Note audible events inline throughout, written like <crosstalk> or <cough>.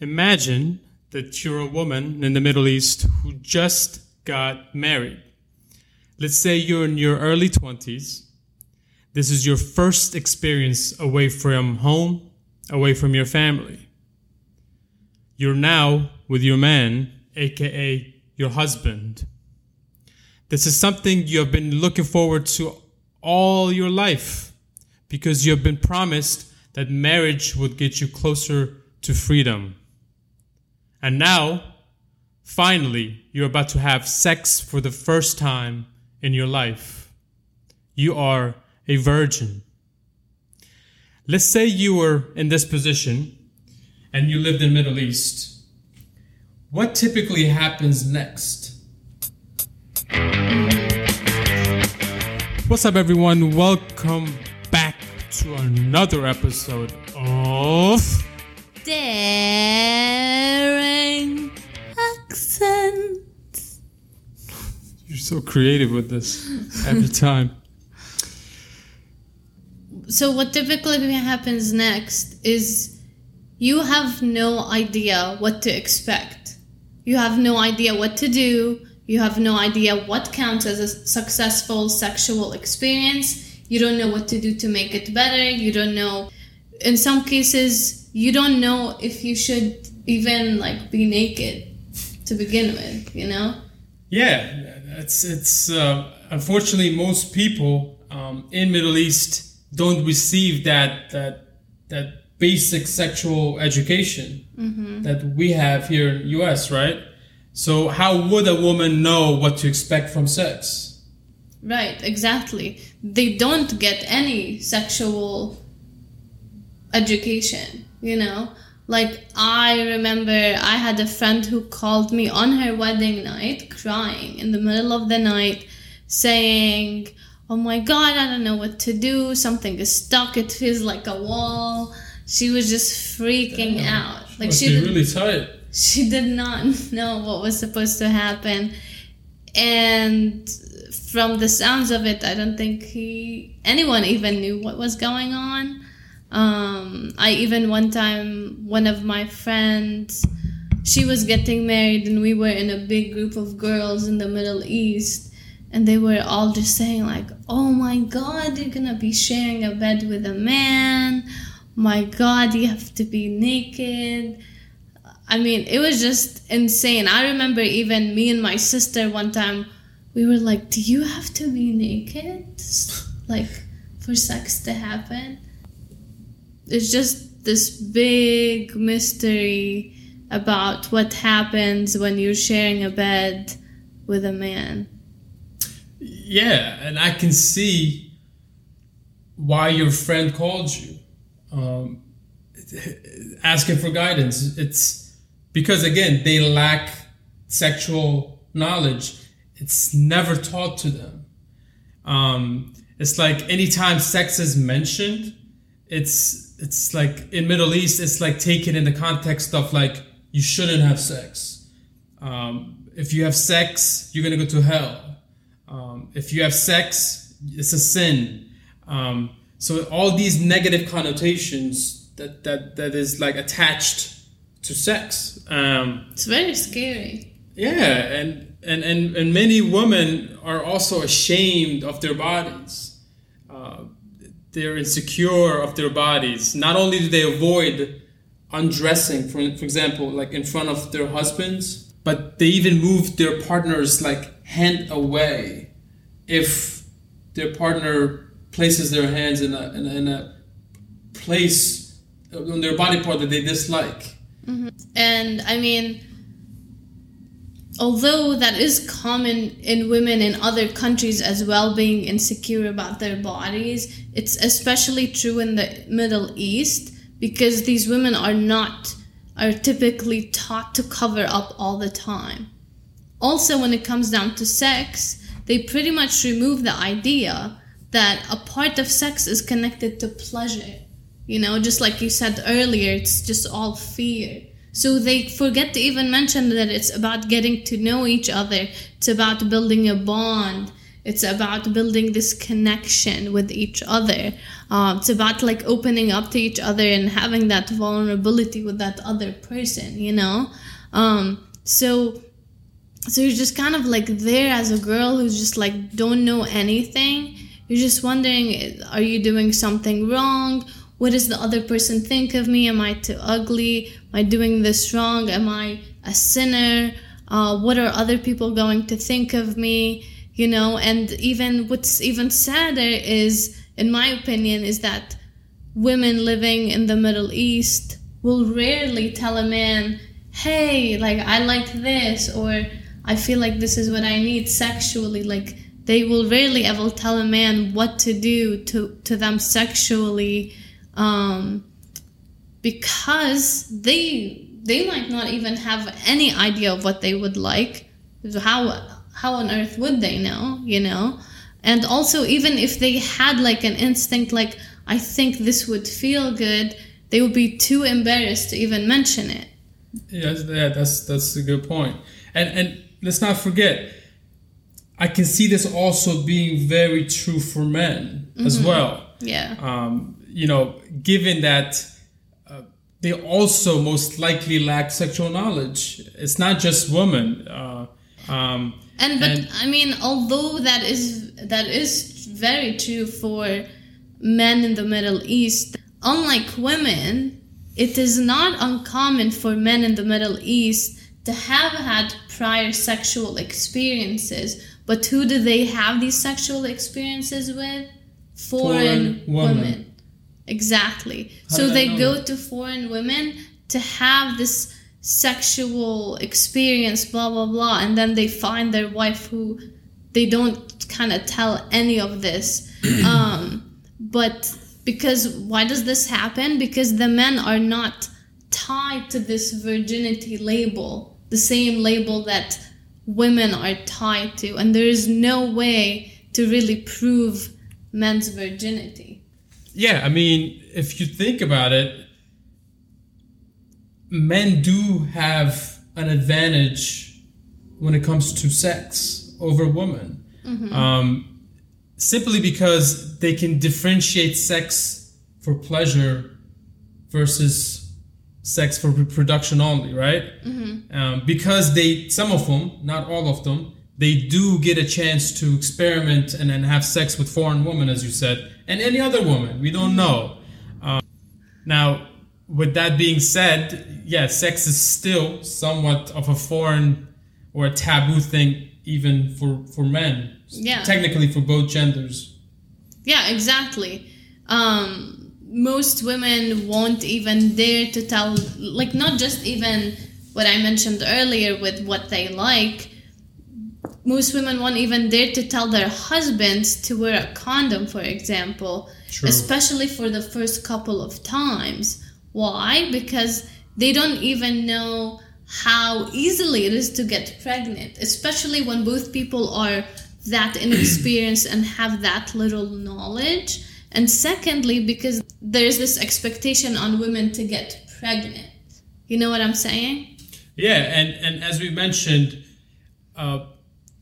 imagine that you're a woman in the Middle East who just got married. Let's say you're in your early 20s. This is your first experience away from home, away from your family. You're now with your man, aka your husband. This is something you have been looking forward to all your life because you have been promised that marriage would get you closer to freedom. And now, finally, you're about to have sex for the first time in your life. You are a virgin. Let's say you were in this position and you lived in Middle East. What typically happens next? What's up, everyone? Welcome back to another episode of Daring so creative with this every time. So, what typically happens next is you have no idea what to expect. You have no idea what to do. You have no idea what counts as a successful sexual experience. You don't know what to do to make it better. You don't know. In some cases, you don't know if you should even like be naked to begin with, you know? Yeah, it's it's uh, unfortunately most people um, in Middle East don't receive that that that basic sexual education Mm-hmm. that we have here in US, right? So how would a woman know what to expect from sex? Right, exactly. They don't get any sexual education, you know? Like, I remember I had a friend who called me on her wedding night crying in the middle of the night saying, Oh my god, I don't know what to do. Something is stuck. It feels like a wall. She was just freaking out. Like, she didn't really tight. she did not <laughs> know what was supposed to happen and from the sounds of it i don't think he anyone even knew what was going on um, i even one time one of my friends she was getting married and we were in a big group of girls in the middle east and they were all just saying like oh my god you're gonna be sharing a bed with a man my god you have to be naked I mean, it was just insane. I remember even me and my sister one time, we were like, Do you have to be naked? Like, for sex to happen? It's just this big mystery about what happens when you're sharing a bed with a man. Yeah, and I can see why your friend called you, um, asking for guidance. It's because again they lack sexual knowledge. It's never taught to them. Um, it's like anytime sex is mentioned, it's it's like in Middle East, it's like taken in the context of like you shouldn't have sex. Um, if you have sex, you're gonna go to hell. Um, if you have sex, it's a sin. Um, so all these negative connotations that that that is like attached to sex. Um, It's very scary. yeah, and, and and and many women are also ashamed of their bodies. They're insecure of their bodies. Not only do they avoid undressing, for for example, like in front of their husbands, but they even move their partner's like hand away if their partner places their hands in a in a, in a place on their body part that they dislike. Mm-hmm. And I mean, although that is common in women in other countries as well, being insecure about their bodies, it's especially true in the Middle East because these women are not, are typically taught to cover up all the time. Also, when it comes down to sex, they pretty much remove the idea that a part of sex is connected to pleasure. You know, just like you said earlier, it's just all fear. So they forget to even mention that it's about getting to know each other. It's about building a bond. It's about building this connection with each other. Uh, it's about like opening up to each other and having that vulnerability with that other person, you know? Um, so, so you're just kind of like there as a girl who's just like don't know anything. You're just wondering, are you doing something wrong? What does the other person think of me? Am I too ugly? Am I doing this wrong? Am I a sinner? Uh, what are other people going to think of me? You know, and even what's even sadder is, in my opinion, is that women living in the Middle East will rarely tell a man, hey, like, I like this, or I feel like this is what I need sexually. Like, they will rarely ever tell a man what to do to, to them sexually um, because they they might not even have any idea of what they would like. How how on earth would they know? You know, and also even if they had like an instinct, like I think this would feel good, they would be too embarrassed to even mention it. Yes, yeah, that's that's a good point. And and let's not forget, I can see this also being very true for men mm-hmm. as well. Yeah. Um, you know, given that they also most likely lack sexual knowledge. It's not just women. Uh, um, and but and, I mean, although that is that is very true for men in the Middle East, unlike women, it is not uncommon for men in the Middle East to have had prior sexual experiences. But who do they have these sexual experiences with? Foreign, foreign women. women. Exactly. How so they go to foreign women to have this sexual experience, blah, blah, blah. And then they find their wife who they don't kind of tell any of this. <clears throat> um, but because why does this happen? Because the men are not tied to this virginity label, the same label that women are tied to. And there is no way to really prove men's virginity. Yeah, I mean, if you think about it, men do have an advantage when it comes to sex over women. Mm-hmm. Um, simply because they can differentiate sex for pleasure versus sex for reproduction only, right? Mm-hmm. Um, because they, some of them, not all of them, they do get a chance to experiment and then have sex with foreign women, as you said, and any other woman. We don't know. Um, now, with that being said, yeah, sex is still somewhat of a foreign or a taboo thing, even for for men. Yeah. Technically, for both genders. Yeah, exactly. Um, most women won't even dare to tell, like, not just even what I mentioned earlier with what they like most women won't even dare to tell their husbands to wear a condom, for example, True. especially for the first couple of times. Why? Because they don't even know how easily it is to get pregnant, especially when both people are that inexperienced and have that little knowledge. And secondly, because there's this expectation on women to get pregnant. You know what I'm saying? Yeah, and, and as we mentioned, uh,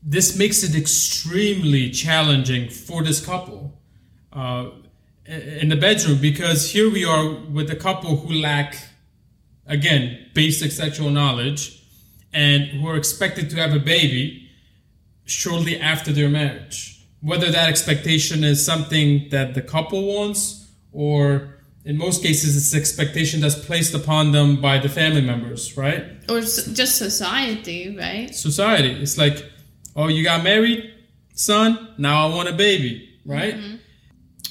this makes it extremely challenging for this couple uh, in the bedroom because here we are with a couple who lack, again, basic sexual knowledge and who are expected to have a baby shortly after their marriage. Whether that expectation is something that the couple wants or in most cases it's expectation that's placed upon them by the family members, right? Or just society, right? Society. It's like, oh, you got married, son, now I want a baby, right? Mm-hmm.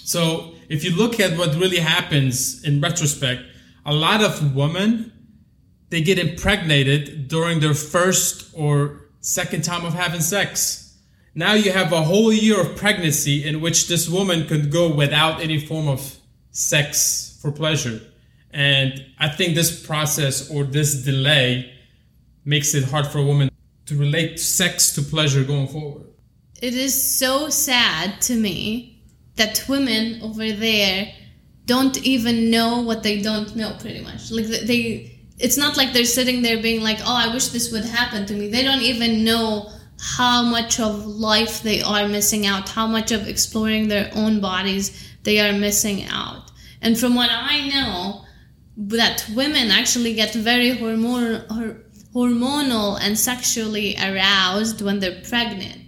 So if you look at what really happens in retrospect, a lot of women they get impregnated during their first or second time of having sex. Now you have a whole year of pregnancy in which this woman could go without any form of sex for pleasure. And I think this process or this delay makes it hard for a woman to relate sex to pleasure going forward. It is so sad to me that women over there don't even know what they don't know pretty much. Like they it's not like they're sitting there being like, "Oh, I wish this would happen to me." They don't even know how much of life they are missing out, how much of exploring their own bodies they are missing out. And from what I know, that women actually get very hormonal, hormonal and sexually aroused when they're pregnant.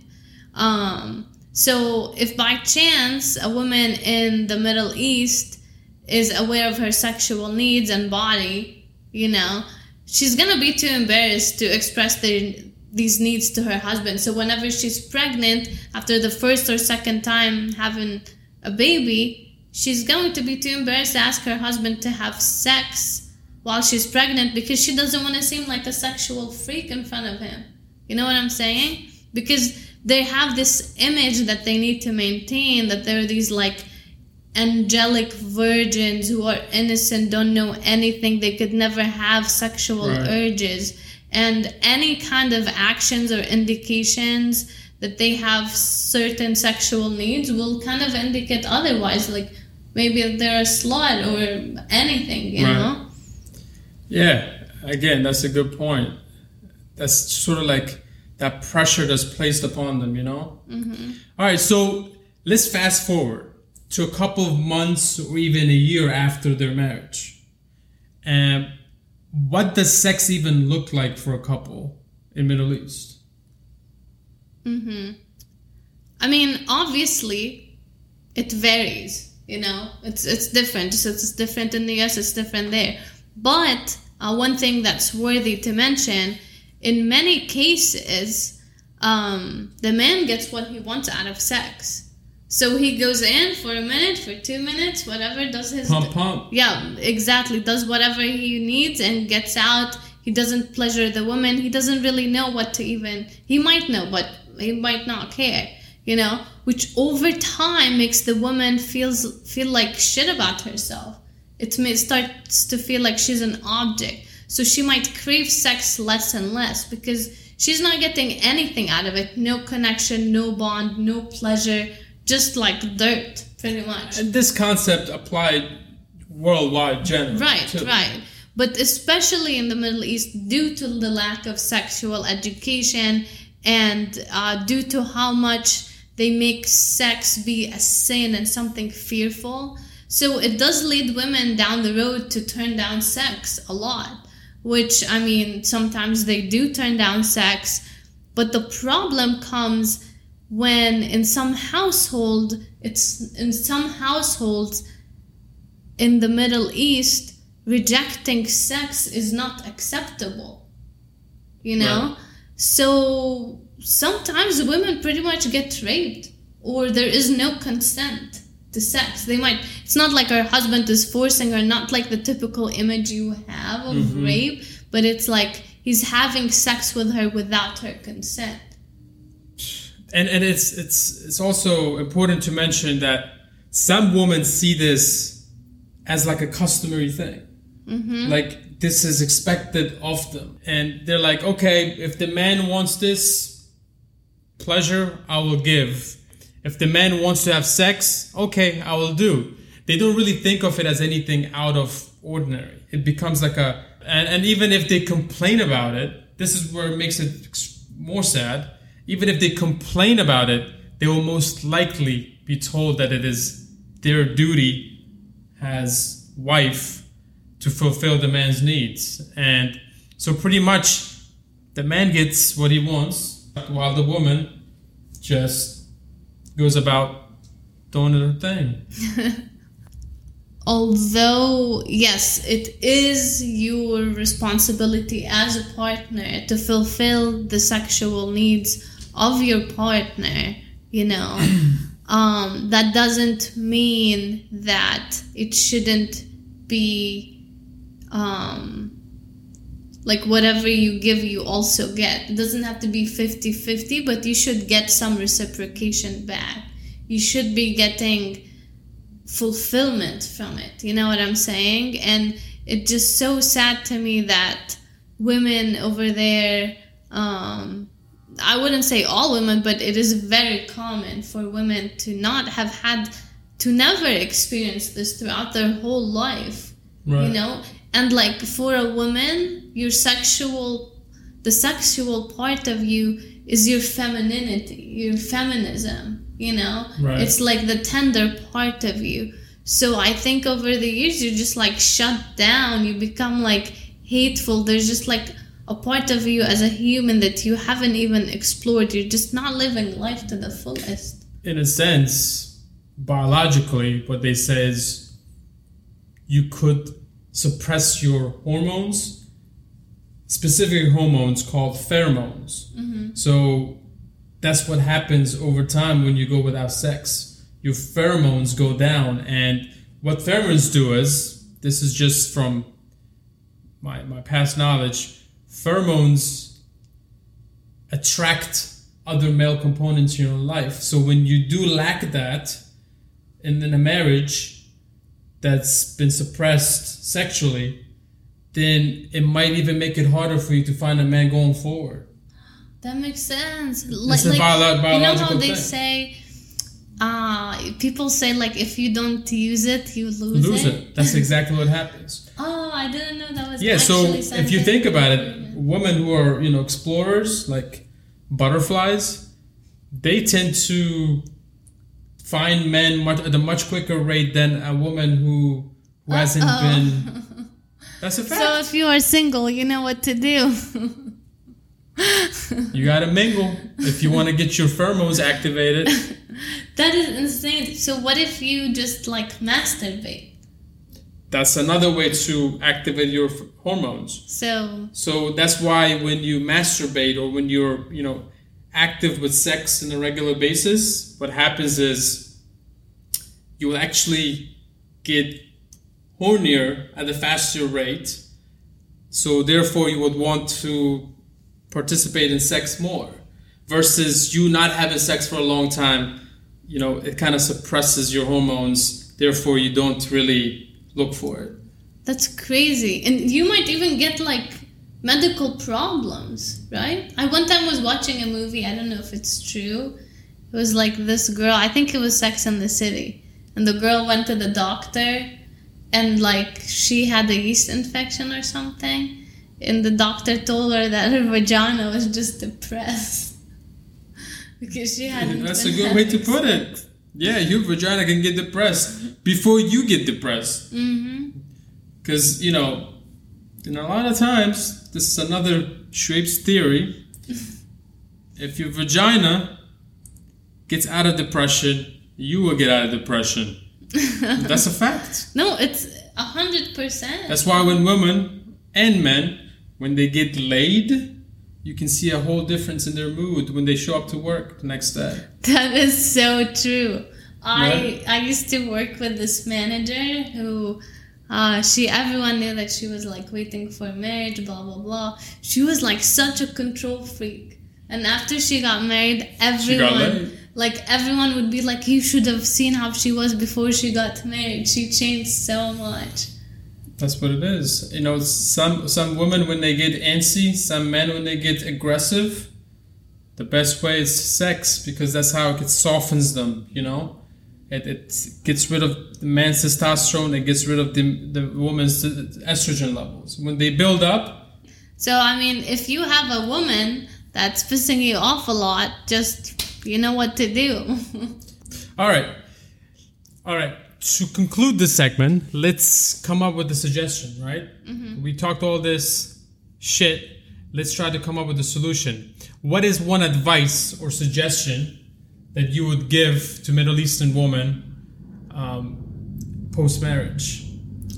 Um, so if by chance a woman in the Middle East is aware of her sexual needs and body, you know, she's gonna be too embarrassed to express these needs to her husband. So whenever she's pregnant, after the first or second time having a baby, she's going to be too embarrassed to ask her husband to have sex while she's pregnant because she doesn't want to seem like a sexual freak in front of him. You know what I'm saying? Because they have this image that they need to maintain that they're these like angelic virgins who are innocent, don't know anything, they could never have sexual right. urges. And any kind of actions or indications that they have certain sexual needs will kind of indicate otherwise. Like maybe they're a slut or anything, you right. know? Yeah, again, that's a good point. That's sort of like that pressure that's placed upon them, you know? Mm-hmm. All right, so let's fast forward to a couple of months or even a year after their marriage. And what does sex even look like for a couple in Middle East? Mm-hmm. I mean, obviously, it varies you know it's it's different so it's different in the us it's different there but uh, one thing that's worthy to mention in many cases um, the man gets what he wants out of sex. So he goes in for a minute for two minutes whatever does his pump pump. Yeah exactly does whatever he needs and gets out. He doesn't pleasure the woman. He doesn't really know what to even he might know but he might not care you know, which over time makes the woman feels feel like shit about herself. It starts to feel like she's an object. So she might crave sex less and less because she's not getting anything out of it. No connection, no bond, no pleasure, just like dirt, pretty much. And this concept applied worldwide generally. Right, too. right. But especially in the Middle East, due to the lack of sexual education and uh, due to how much they make sex be a sin and something fearful. So it does lead women down the road to turn down sex a lot, which I mean, sometimes they do turn down sex, but the problem comes when in some household, it's in some households in the Middle East, rejecting sex is not acceptable. You know? Right. So sometimes women pretty much get raped or there is no consent to sex. They might, it's not like her husband is forcing her, not like the typical image you have of mm-hmm. rape, but it's like he's having sex with her without her consent. And, and it's it's it's also important to mention that some women see this as like a customary thing. Mm-hmm. Like this is expected of them. And they're like, okay, if the man wants this, pleasure, I will give. If the man wants to have sex, okay, I will do. They don't really think of it as anything out of ordinary. It becomes like a, and, and even if they complain about it, this is where it makes it more sad. Even if they complain about it, they will most likely be told that it is their duty as wife to fulfill the man's needs. And so pretty much the man gets what he wants while the woman just goes about doing her thing. <laughs> Although, yes, it is your responsibility as a partner to fulfill the sexual needs of your partner, you know, <clears throat> um, that doesn't mean that it shouldn't be um, like whatever you give you also get. It doesn't have to be 50-50 but you should get some reciprocation back. You should be getting fulfillment from it. You know what i'm saying? And it's just so sad to me that women over there um, i wouldn't say all women but it is very common for women to not have had to never experience this throughout their whole life. Right. you know? And like for a woman your sexual the sexual part of you is your femininity, your feminism. You know, Right. it's like the tender part of you. So I think over the years you're just like shut down. You become like hateful. There's just like a part of you as a human that you haven't even explored. You're just not living life to the fullest. in a sense, biologically, what they say is you could suppress your hormones, specific hormones called pheromones. Mm-hmm. So that's what happens over time when you go without sex. Your pheromones go down, and what pheromones do is this is just from my, my past knowledge pheromones attract other male components in your life. So when you do lack that in, in a marriage that's been suppressed sexually, then it might even make it harder for you to find a man going forward. That makes sense. It's a bio- you know how they thing. say, uh, people say like if you don't use it, you lose, Lose it. That's <laughs> exactly what happens. Oh, I didn't know that was. Yeah, so if you think about it, women who are, you know, explorers like butterflies, they tend to find men much at a much quicker rate than a woman who who hasn't Uh-oh. been <laughs> That's a fact. So if you are single, you know what to do. <laughs> you gotta mingle if you want to get your pheromones activated. <laughs> that is insane. So what if you just like masturbate? That's another way to activate your f- hormones. So So that's why when you masturbate or when you're, you know, active with sex on a regular basis, what happens is you will actually get hornier at a faster rate. So therefore you would want to participate in sex more versus you not having sex for a long time, you know, it kind of suppresses your hormones, therefore you don't really look for it. that's crazy, and you might even get like medical problems, right? I one time was watching a movie. I don't know if it's true. It was like this girl. I think it was Sex in the City, and the girl went to the doctor, and like she had a yeast infection or something, and the doctor told her that her vagina was just depressed <laughs> because she had. That's a good way to put it. Yeah, your vagina can get depressed before you get depressed. Mm-hmm. Because, you know, in a lot of times, this is another Schweppes theory. <laughs> if your vagina gets out of depression, you will get out of depression. <laughs> That's a fact. No, it's a hundred percent. That's why when women and men, when they get laid, you can see a whole difference in their mood when they show up to work the next day. That is so true. I I used to work with this manager who uh, she everyone knew that she was like waiting for marriage, blah blah blah. She was like such a control freak. And after she got married, got everyone laid. Like everyone would be like, You should have seen how she was before she got married. She changed so much. That's what it is. You know, some some women when they get antsy, some men when they get aggressive, the best way is sex because that's how it softens them. You know, it, it gets rid of the man's testosterone. It gets rid of the the woman's estrogen levels. When they build up, So I mean, if you have a woman that's pissing you off a lot, just you know what to do. <laughs> all right, all right. To conclude this segment, let's come up with a suggestion. Right? We talked all this shit. Let's try to come up with a solution. What is one advice or suggestion that you would give to Middle Eastern women um, post marriage,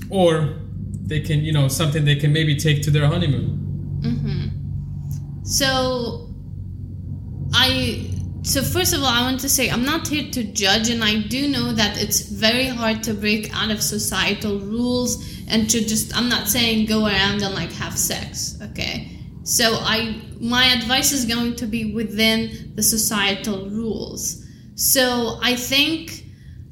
or they can, you know, something they can maybe take to their honeymoon? So, I so first of all, I want to say I'm not here to judge, and I do know that it's very hard to break out of societal rules and to just. I'm not saying go around and like have sex, okay? So I my advice is going to be within the societal rules. So I think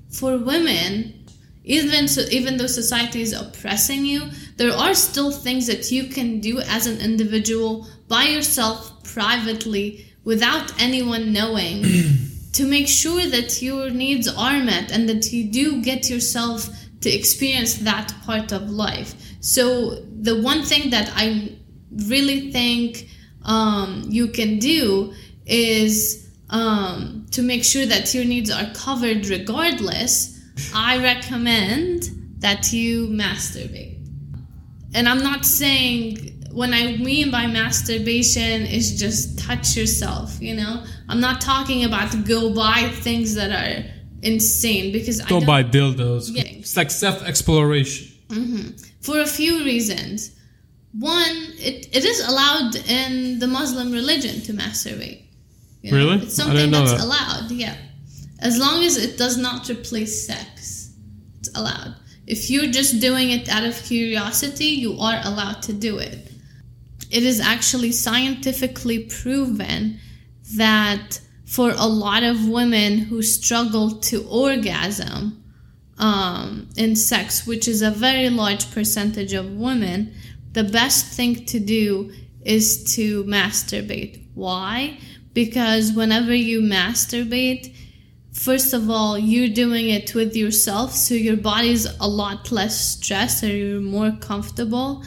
for women, even so, even though society is oppressing you, there are still things that you can do as an individual by yourself privately without anyone knowing <clears throat> to make sure that your needs are met and that you do get yourself to experience that part of life. So the one thing that I really think um, you can do is um, to make sure that your needs are covered regardless, I recommend that you masturbate. And I'm not saying when I mean by masturbation is just touch yourself, you know? I'm not talking about go buy things that are insane because don't, I buy dildos. Yeah. It's like self exploration. Mm-hmm. for a few reasons. One, it, it is allowed in the Muslim religion to masturbate. You Really? It's I something didn't know that's that. allowed, yeah. As long as it does not replace sex, it's allowed. If you're just doing it out of curiosity, you are allowed to do it. It is actually scientifically proven that for a lot of women who struggle to orgasm um, in sex, which is a very large percentage of women, the best thing to do is to masturbate. Why? Because whenever you masturbate, first of all, you're doing it with yourself, so your body's a lot less stressed or you're more comfortable.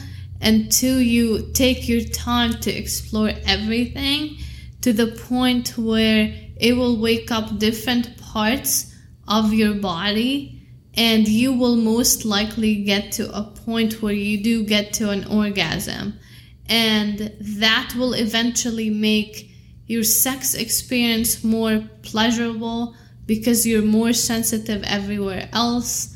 Two, you take your time to explore everything to the point where it will wake up different parts of your body and you will most likely get to a point where you do get to an orgasm. And that will eventually make your sex experience more pleasurable because you're more sensitive everywhere else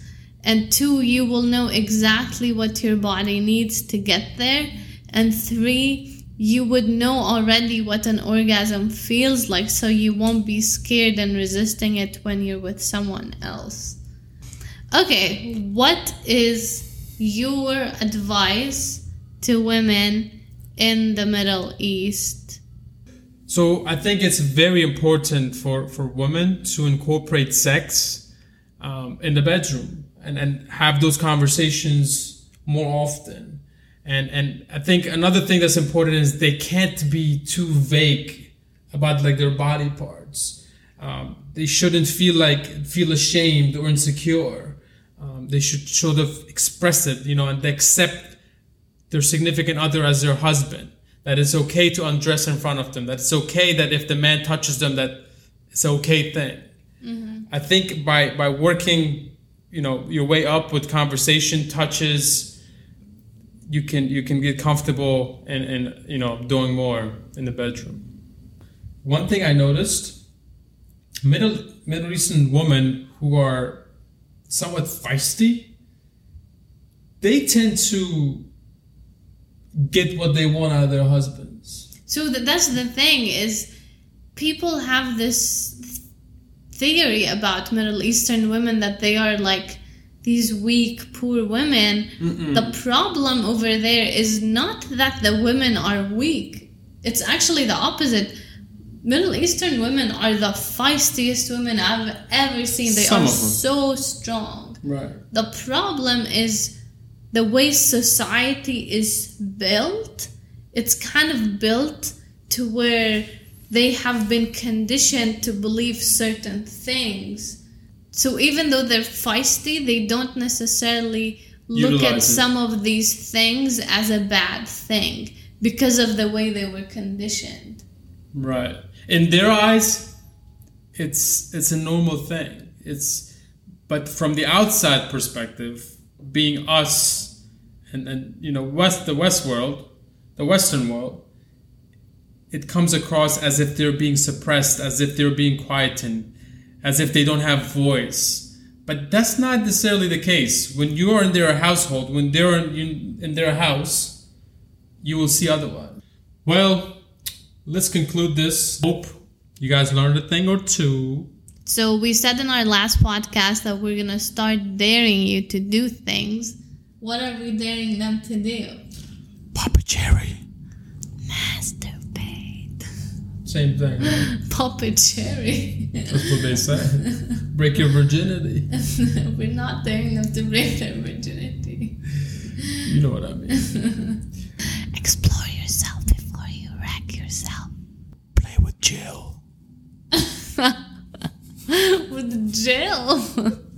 and two you will know exactly what your body needs to get there. And three you would know already what an orgasm feels like so you won't be scared and resisting it when you're with someone else. Okay what is your advice to women in the middle east? So I think it's very important for, for women to incorporate sex um, in the bedroom and, and have those conversations more often. And and I think another thing that's important is they can't be too vague about like their body parts. Um, they shouldn't feel like feel ashamed or insecure. Um, they should sort of express it, you know, and they accept their significant other as their husband. That it's okay to undress in front of them. That it's okay that if the man touches them, that it's okay thing. I think by by working, you know, your way up with conversation, touches, you can you can get comfortable and and you know doing more in the bedroom. One thing I noticed, Middle Middle Eastern women who are somewhat feisty, they tend to get what they want out of their husbands. So that's the thing is people have this theory about Middle Eastern women that they are like these weak, poor women. The problem over there is not that the women are weak. It's actually the opposite. Middle Eastern women are the feistiest women I've ever seen. They Some are so strong. Right. The problem is the way society is built. It's kind of built to where they have been conditioned to believe certain things. So even though they're feisty, they don't necessarily look at it. some of these things as a bad thing because of the way they were conditioned. Right. In their eyes, it's it's a normal thing. It's but from the outside perspective, being us and, and you know, West the West world, the Western world, it comes across as if they're being suppressed, as if they're being quietened, as if they don't have voice. But that's not necessarily the case. When you are in their household, when they're in, in their house, you will see otherwise. Well, let's conclude this. Hope you guys learned a thing or two. So we said in our last podcast that we're gonna start daring you to do things. What are we daring them to do? Papa Cherry. Masturbate. Same thing. <laughs> Right? Papa Cherry. That's what they say. Break your virginity. <laughs> we're not daring them to break their virginity. You know what I mean. <laughs> Explore yourself before you wreck yourself. Play with Jill. With Jill?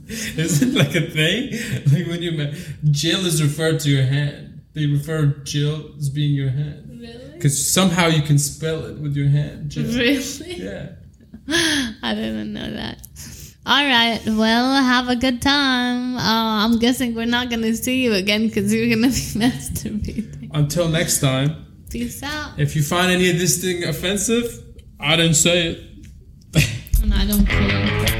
Is it like a thing? Like when you ma- Jill is referred to your hand. They refer Jill as being your hand Really? because somehow you can spell it with your hand. Jill. Really? Yeah. <laughs> I didn't know that. All right. Well, have a good time. Uh, I'm guessing we're not going to see you again because you're going to be <laughs> masturbating. Until next time, Peace out. if you find any of this thing offensive, I didn't say it. And I don't care.